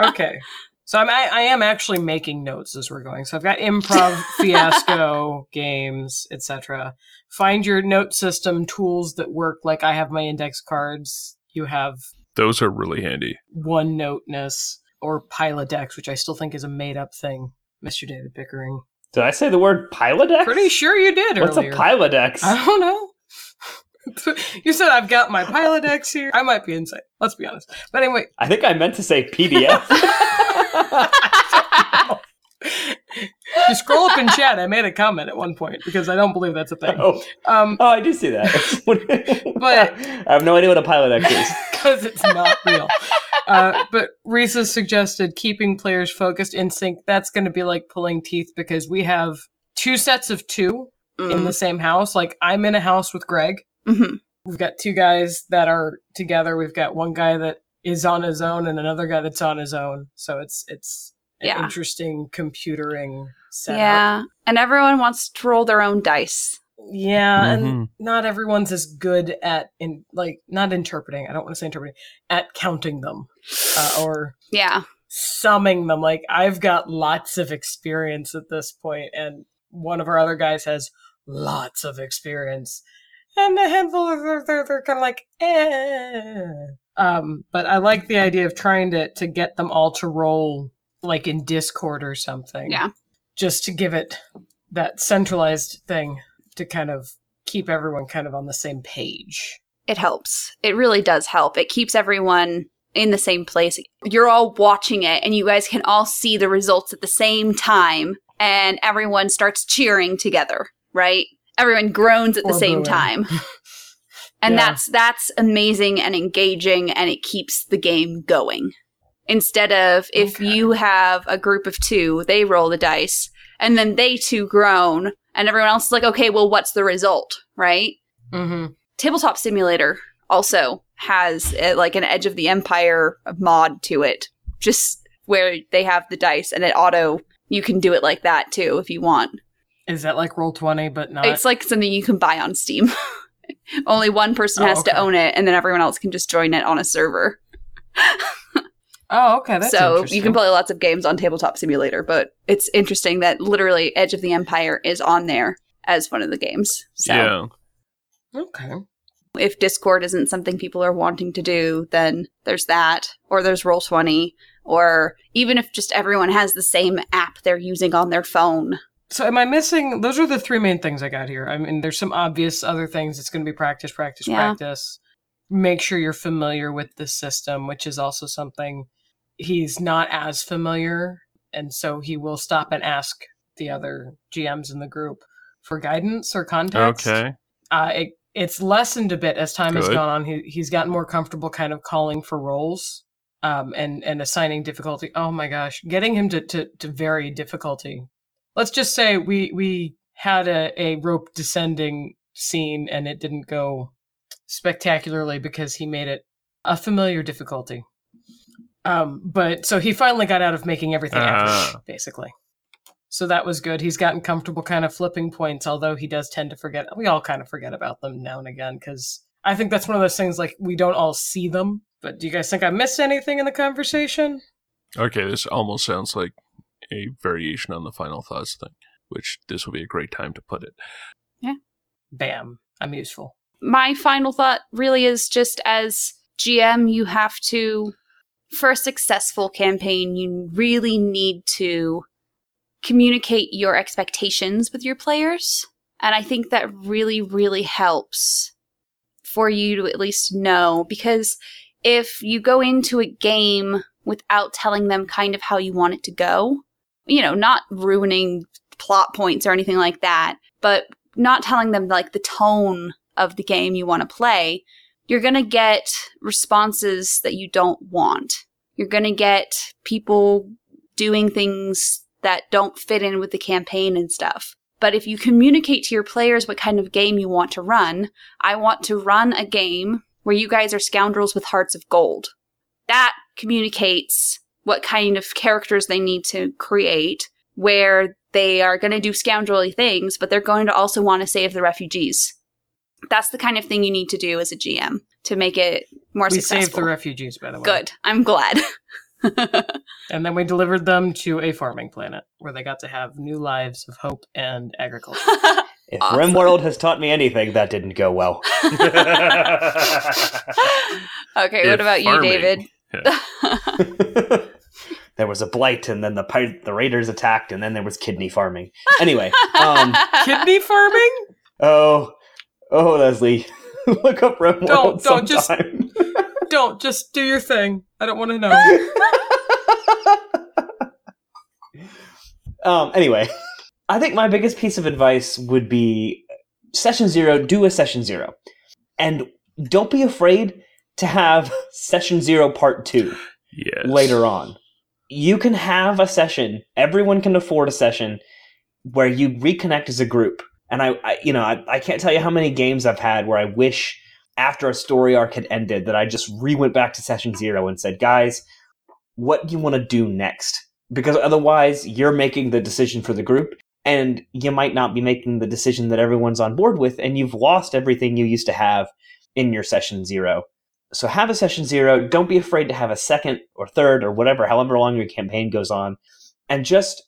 Okay. So I'm, I, I am actually making notes as we're going. So I've got improv, (laughs) fiasco, games, etc. Find your note system tools that work. Like I have my index cards. You have Those are really handy. one noteness or Pilodex, which I still think is a made up thing. Mr. David Pickering. Did I say the word Pilodex? Pretty sure you did What's earlier. a Pilodex? I don't know. (laughs) you said I've got my Pilodex here. I might be insane. Let's be honest. But anyway, I think I meant to say PDF. (laughs) you scroll up in chat. I made a comment at one point because I don't believe that's a thing. oh, Um, oh, I do see that. (laughs) But- I have no idea what a Pilodex is. (laughs) because it's not real. Uh, but Risa suggested keeping players focused in sync. That's going to be like pulling teeth because we have two sets of two in the same house. Like I'm in a house with Greg. hmm We've got two guys that are together. We've got one guy that is on his own and another guy that's on his own. So it's it's an Yeah. interesting computering setup. Yeah, and everyone wants to roll their own dice. Yeah, and Mhm. not everyone's as good at in like not interpreting. I don't want to say interpreting at counting them uh, or Yeah, summing them. Like I've got lots of experience at this point, and one of our other guys has lots of experience, and a handful of they're, they're, they're kind of like eh. Um, but I like the idea of trying to to get them all to roll like in Discord or something. Yeah. just to give it that centralized thing to kind of keep everyone kind of on the same page. it helps. It really does help. It keeps everyone in the same place. You're all watching it, and you guys can all see the results at the same time, and everyone starts cheering together, right? Everyone groans at the same time. (laughs) (laughs) And Yeah. that's that's amazing and engaging and it keeps the game going. Instead of if Okay. you have a group of two, they roll the dice and then they two groan and everyone else is like, okay, well, what's the result, right? Mm-hmm. Tabletop Simulator also has uh, like an Edge of the Empire mod to it, just where they have the dice and it auto. You can do it like that too if you want. Is that like Roll20, but not? It's like something you can buy on Steam. (laughs) Only one person Oh, has okay. to own it, and then everyone else can just join it on a server. (laughs) oh, okay. That's so you can play lots of games on Tabletop Simulator, but it's interesting that literally Edge of the Empire is on there as one of the games. So Yeah. Okay. if Discord isn't something people are wanting to do, then there's that, or there's Roll20, or even if just everyone has the same app they're using on their phone. So am I missing? Those are the three main things I got here. I mean, there's some obvious other things. It's going to be practice, practice, Yeah. practice. Make sure you're familiar with the system, which is also something he's not as familiar, and so he will stop and ask the other GMs in the group for guidance or context. Okay. Uh, it, it's lessened a bit as time has gone on. He he's gotten more comfortable, kind of calling for roles, um, and and assigning difficulty. Oh my gosh, getting him to to, to vary difficulty. Let's just say we we had a, a rope descending scene and it didn't go spectacularly because he made it a familiar difficulty. Um, but so he finally got out of making everything average, basically. So that was good. He's gotten comfortable kind of flipping points, although he does tend to forget. We all kind of forget about them now and again because I think that's one of those things like we don't all see them. But do you guys think I missed anything in the conversation? Okay, this almost sounds like a variation on the final thoughts thing, which this will be a great time to put it. Yeah. Bam, I'm useful. My final thought really is just as GM, you have to, for a successful campaign, you really need to communicate your expectations with your players. And I think that really, really helps for you to at least know because if you go into a game without telling them kind of how you want it to go, you know, not ruining plot points or anything like that, but not telling them like the tone of the game you want to play, you're going to get responses that you don't want. You're going to get people doing things that don't fit in with the campaign and stuff. But if you communicate to your players what kind of game you want to run, I want to run a game where you guys are scoundrels with hearts of gold. That communicates what kind of characters they need to create, where they are going to do scoundrelly things, but they're going to also want to save the refugees. That's the kind of thing you need to do as a GM to make it more we successful. saved the refugees, by the way. Good. I'm glad. (laughs) And then we delivered them to a farming planet where they got to have new lives of hope and agriculture. (laughs) If Awesome. RimWorld has taught me anything, that didn't go well. (laughs) okay, If what about you, farming- David? There was a blight, and then the pi- the raiders attacked, and then there was kidney farming. Anyway, um, (laughs) Kidney farming? oh, oh, Leslie, (laughs) look up RimWorld Don't- don't, just- (laughs) Don't just do your thing. I don't want to know. um. Anyway, I think my biggest piece of advice would be session zero. Do a session zero, and don't be afraid to have session zero part two. Yes. later on. You can have a session. Everyone can afford a session where you reconnect as a group. And I, I you know, I, I can't tell you how many games I've had where I wish after a story arc had ended that I just re went back to session zero and said, guys, what do you want to do next? Because otherwise, you're making the decision for the group, and you might not be making the decision that everyone's on board with, and you've lost everything you used to have in your session zero. So have a session zero. Don't be afraid to have a second or third or whatever, however long your campaign goes on, and just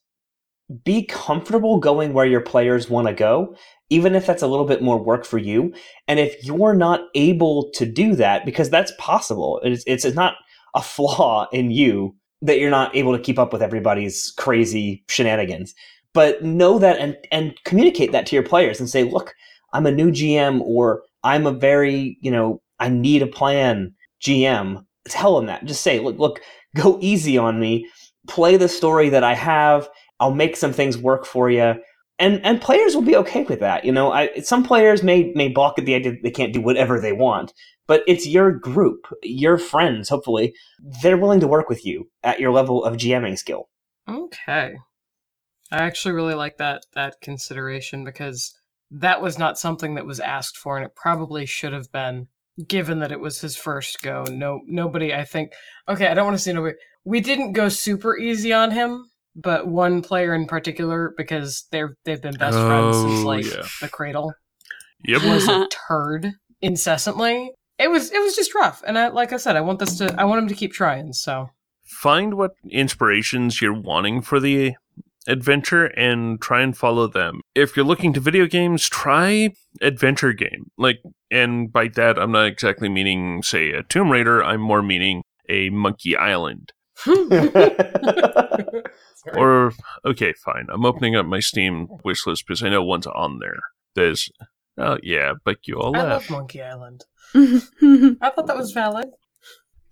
be comfortable going where your players want to go, even if that's a little bit more work for you. And if you're not able to do that, because that's possible, it's, it's not a flaw (laughs) in you that you're not able to keep up with everybody's crazy shenanigans. But know that and, and communicate that to your players and say, look, I'm a new GM or I'm a very, you know, I need a plan GM. Tell them that. Just say, look, look, go easy on me. Play the story that I have. I'll make some things work for you. And and players will be okay with that. You know, I, some players may may balk at the idea that they can't do whatever they want, but it's your group, your friends. Hopefully, they're willing to work with you at your level of GMing skill. Okay. I actually really like that that consideration because that was not something that was asked for and it probably should have been given that it was his first go. No nobody I think Okay, I don't want to say nobody. We didn't go super easy on him but one player in particular, because they're they've been best friends since Oh, like yeah. the cradle, Yep. was a (laughs) turd incessantly. It was it was just rough, and I like I said, I want this to I want him to keep trying. So Find what inspirations you're wanting for the adventure and try and follow them. If you're looking to video games, try adventure game. Like and by that I'm not exactly meaning say a Tomb Raider, I'm more meaning a Monkey Island. (laughs) Or okay, fine. I'm opening up my Steam wish list because I know one's on there. There's oh yeah, but you all I laugh. love Monkey Island. (laughs) I thought that was valid.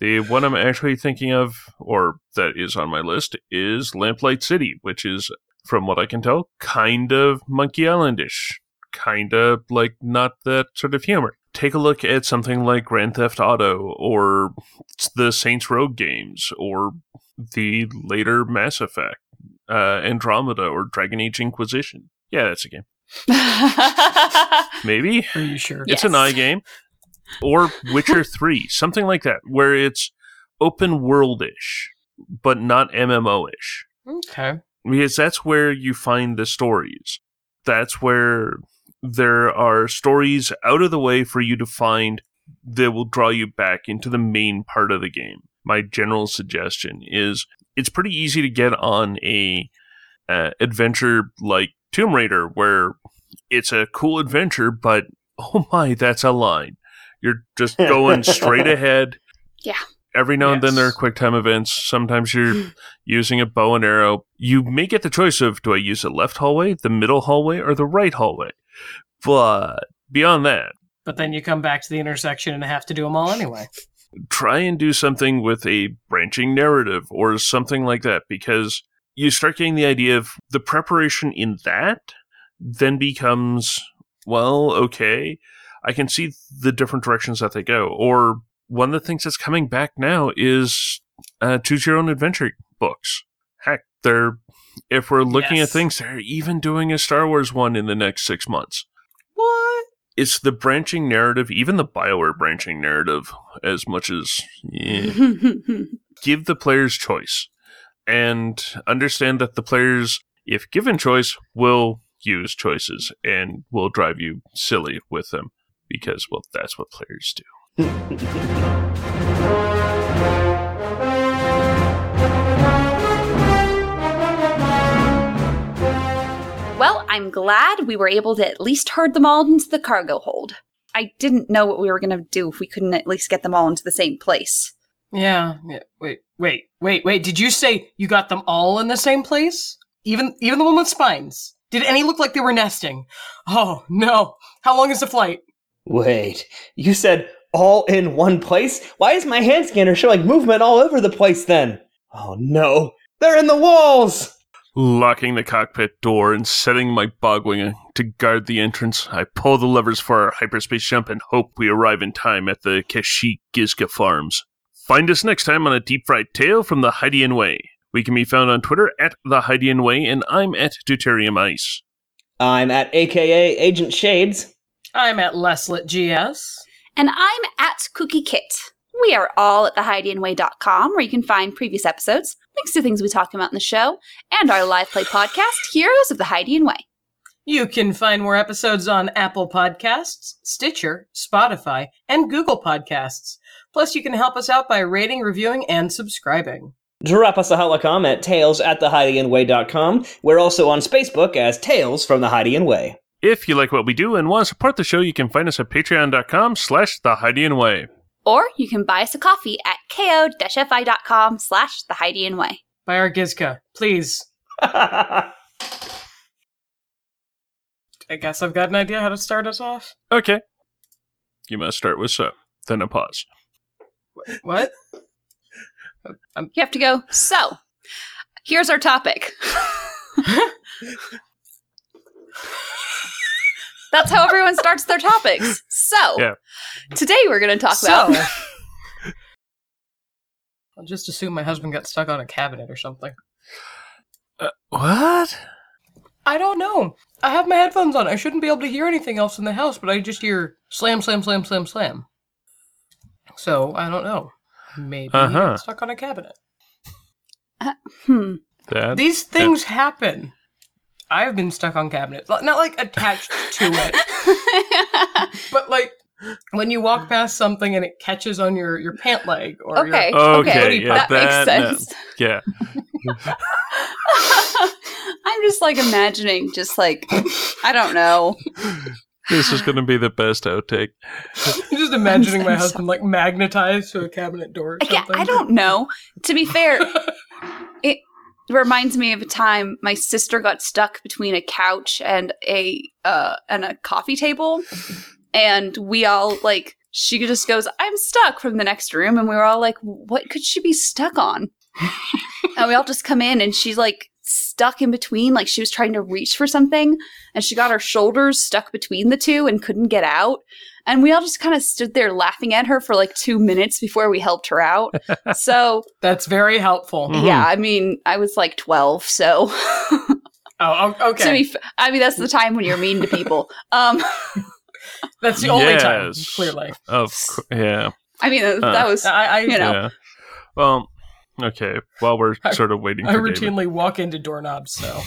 The one I'm actually thinking of, or that is on my list, is Lamplight City, which is, from what I can tell, kind of Monkey Islandish. Kind of like not that sort of humor. Take a look at something like Grand Theft Auto, or the Saints Row games, or the later Mass Effect, uh, Andromeda, or Dragon Age Inquisition. Yeah, that's a game. (laughs) Maybe? Are you sure? It's an Yes. eye game. Or Witcher (laughs) 3, something like that, where it's open world ish, but not MMO ish. Okay. Because that's where you find the stories. That's where there are stories out of the way for you to find that will draw you back into the main part of the game. My general suggestion is it's pretty easy to get on a uh, adventure like Tomb Raider where it's a cool adventure, but (laughs) oh my, that's a line. You're just (laughs) going straight ahead. Yeah. Every now and then there are quick time events. Sometimes you're hmm. using a bow and arrow. You may get the choice of do I use the left hallway, the middle hallway, or the right hallway? But beyond that, But then you come back to the intersection and have to do them all anyway. (laughs) try and do something with a branching narrative or something like that because you start getting the idea of the preparation in that then becomes well okay i can see the different directions that they go. Or one of the things that's coming back now is uh, choose your own adventure books. Heck they're if we're looking Yes. at things they're even doing a star wars one in the next six months. What? it's the branching narrative even the bioware branching narrative as much as yeah, (laughs) give the players choice. And understand that the players if given choice will use choices and will drive you silly with them because well that's what players do well, I'm glad we were able to at least herd them all into the cargo hold. I didn't know what we were going to do if we couldn't at least get them all into the same place. Yeah. yeah. Wait, wait, wait, wait. Did you say you got them all in the same place? Even even the one with spines? Did any look like they were nesting? Oh no. How long is the flight? Wait, you said all in one place? Why is my hand scanner showing movement all over the place then? Oh no, they're in the walls! locking the cockpit door and setting my bogwing to guard the entrance i pull the levers for our hyperspace jump and hope we arrive in time at the kashyyyk gizka farms find us next time on a deep fried tale from the Hydian way we can be found on twitter at the Hydian way and i'm at deuterium ice I'm at AKA Agent Shades. I'm at Leslet GS. And I'm at Cookie Kit. We are all at thehydianway.com where you can find previous episodes, links to things we talk about in the show, and our live play podcast, Heroes of the Hydian Way. You can find more episodes on Apple Podcasts, Stitcher, Spotify, and Google Podcasts. Plus, you can help us out by rating, reviewing, and subscribing. Drop us a holocom at tales at thehydianway.com. We're also on Facebook as Tales from the Hydian Way. If you like what we do and want to support the show you can find us at patreon.com slash the Hydian way Or you can buy us a coffee at ko-fi.com slash the Hydian Way. By our Gizka, please. (laughs) I guess I've got an idea how to start us off. okay you must start with so then a pause What? You have to go, so, here's our topic. (laughs) (laughs) That's how everyone starts their topics. So, Yeah. today we're going to talk So, about (laughs) I'll just assume my husband got stuck on a cabinet or something. what I don't know. I have my headphones on. I shouldn't be able to hear anything else in the house, but I just hear slam, slam, slam, slam, slam. So I don't know. Maybe Uh-huh. got stuck on a cabinet. Hmm. That These things happen. I've been stuck on cabinets, Not- not like attached to it, (laughs) but like when you walk past something and it catches on your your pant leg or your- okay. Okay, okay. yeah, that, that- makes sense. yeah. (laughs) I'm just like imagining, just like I don't know. This is going to be the best outtake. I'm (laughs) just imagining my I'm husband like magnetized to a cabinet door. Or I, something. I don't know. To be fair, it reminds me of a time my sister got stuck between a couch and a uh and a coffee table, and we all like she just goes, "I'm stuck" from the next room, and we were all like, "What could she be stuck on?" (laughs) and we all just come in, and she's like stuck in between, like she was trying to reach for something, and she got her shoulders stuck between the two and couldn't get out. And we all just kind of stood there laughing at her for like two minutes before we helped her out. (laughs) so That's very helpful. Mhm. yeah, I mean, I was like 12, so (laughs) Oh, o- (laughs) to okay. be f- I mean, that's the time when you're mean to people. Um, That's the only time. Clearly, Of course, yeah, I mean, that, that was I I, You know. yeah. Well, okay. While we're I- sort of waiting I for David. routinely walk into doorknobs. So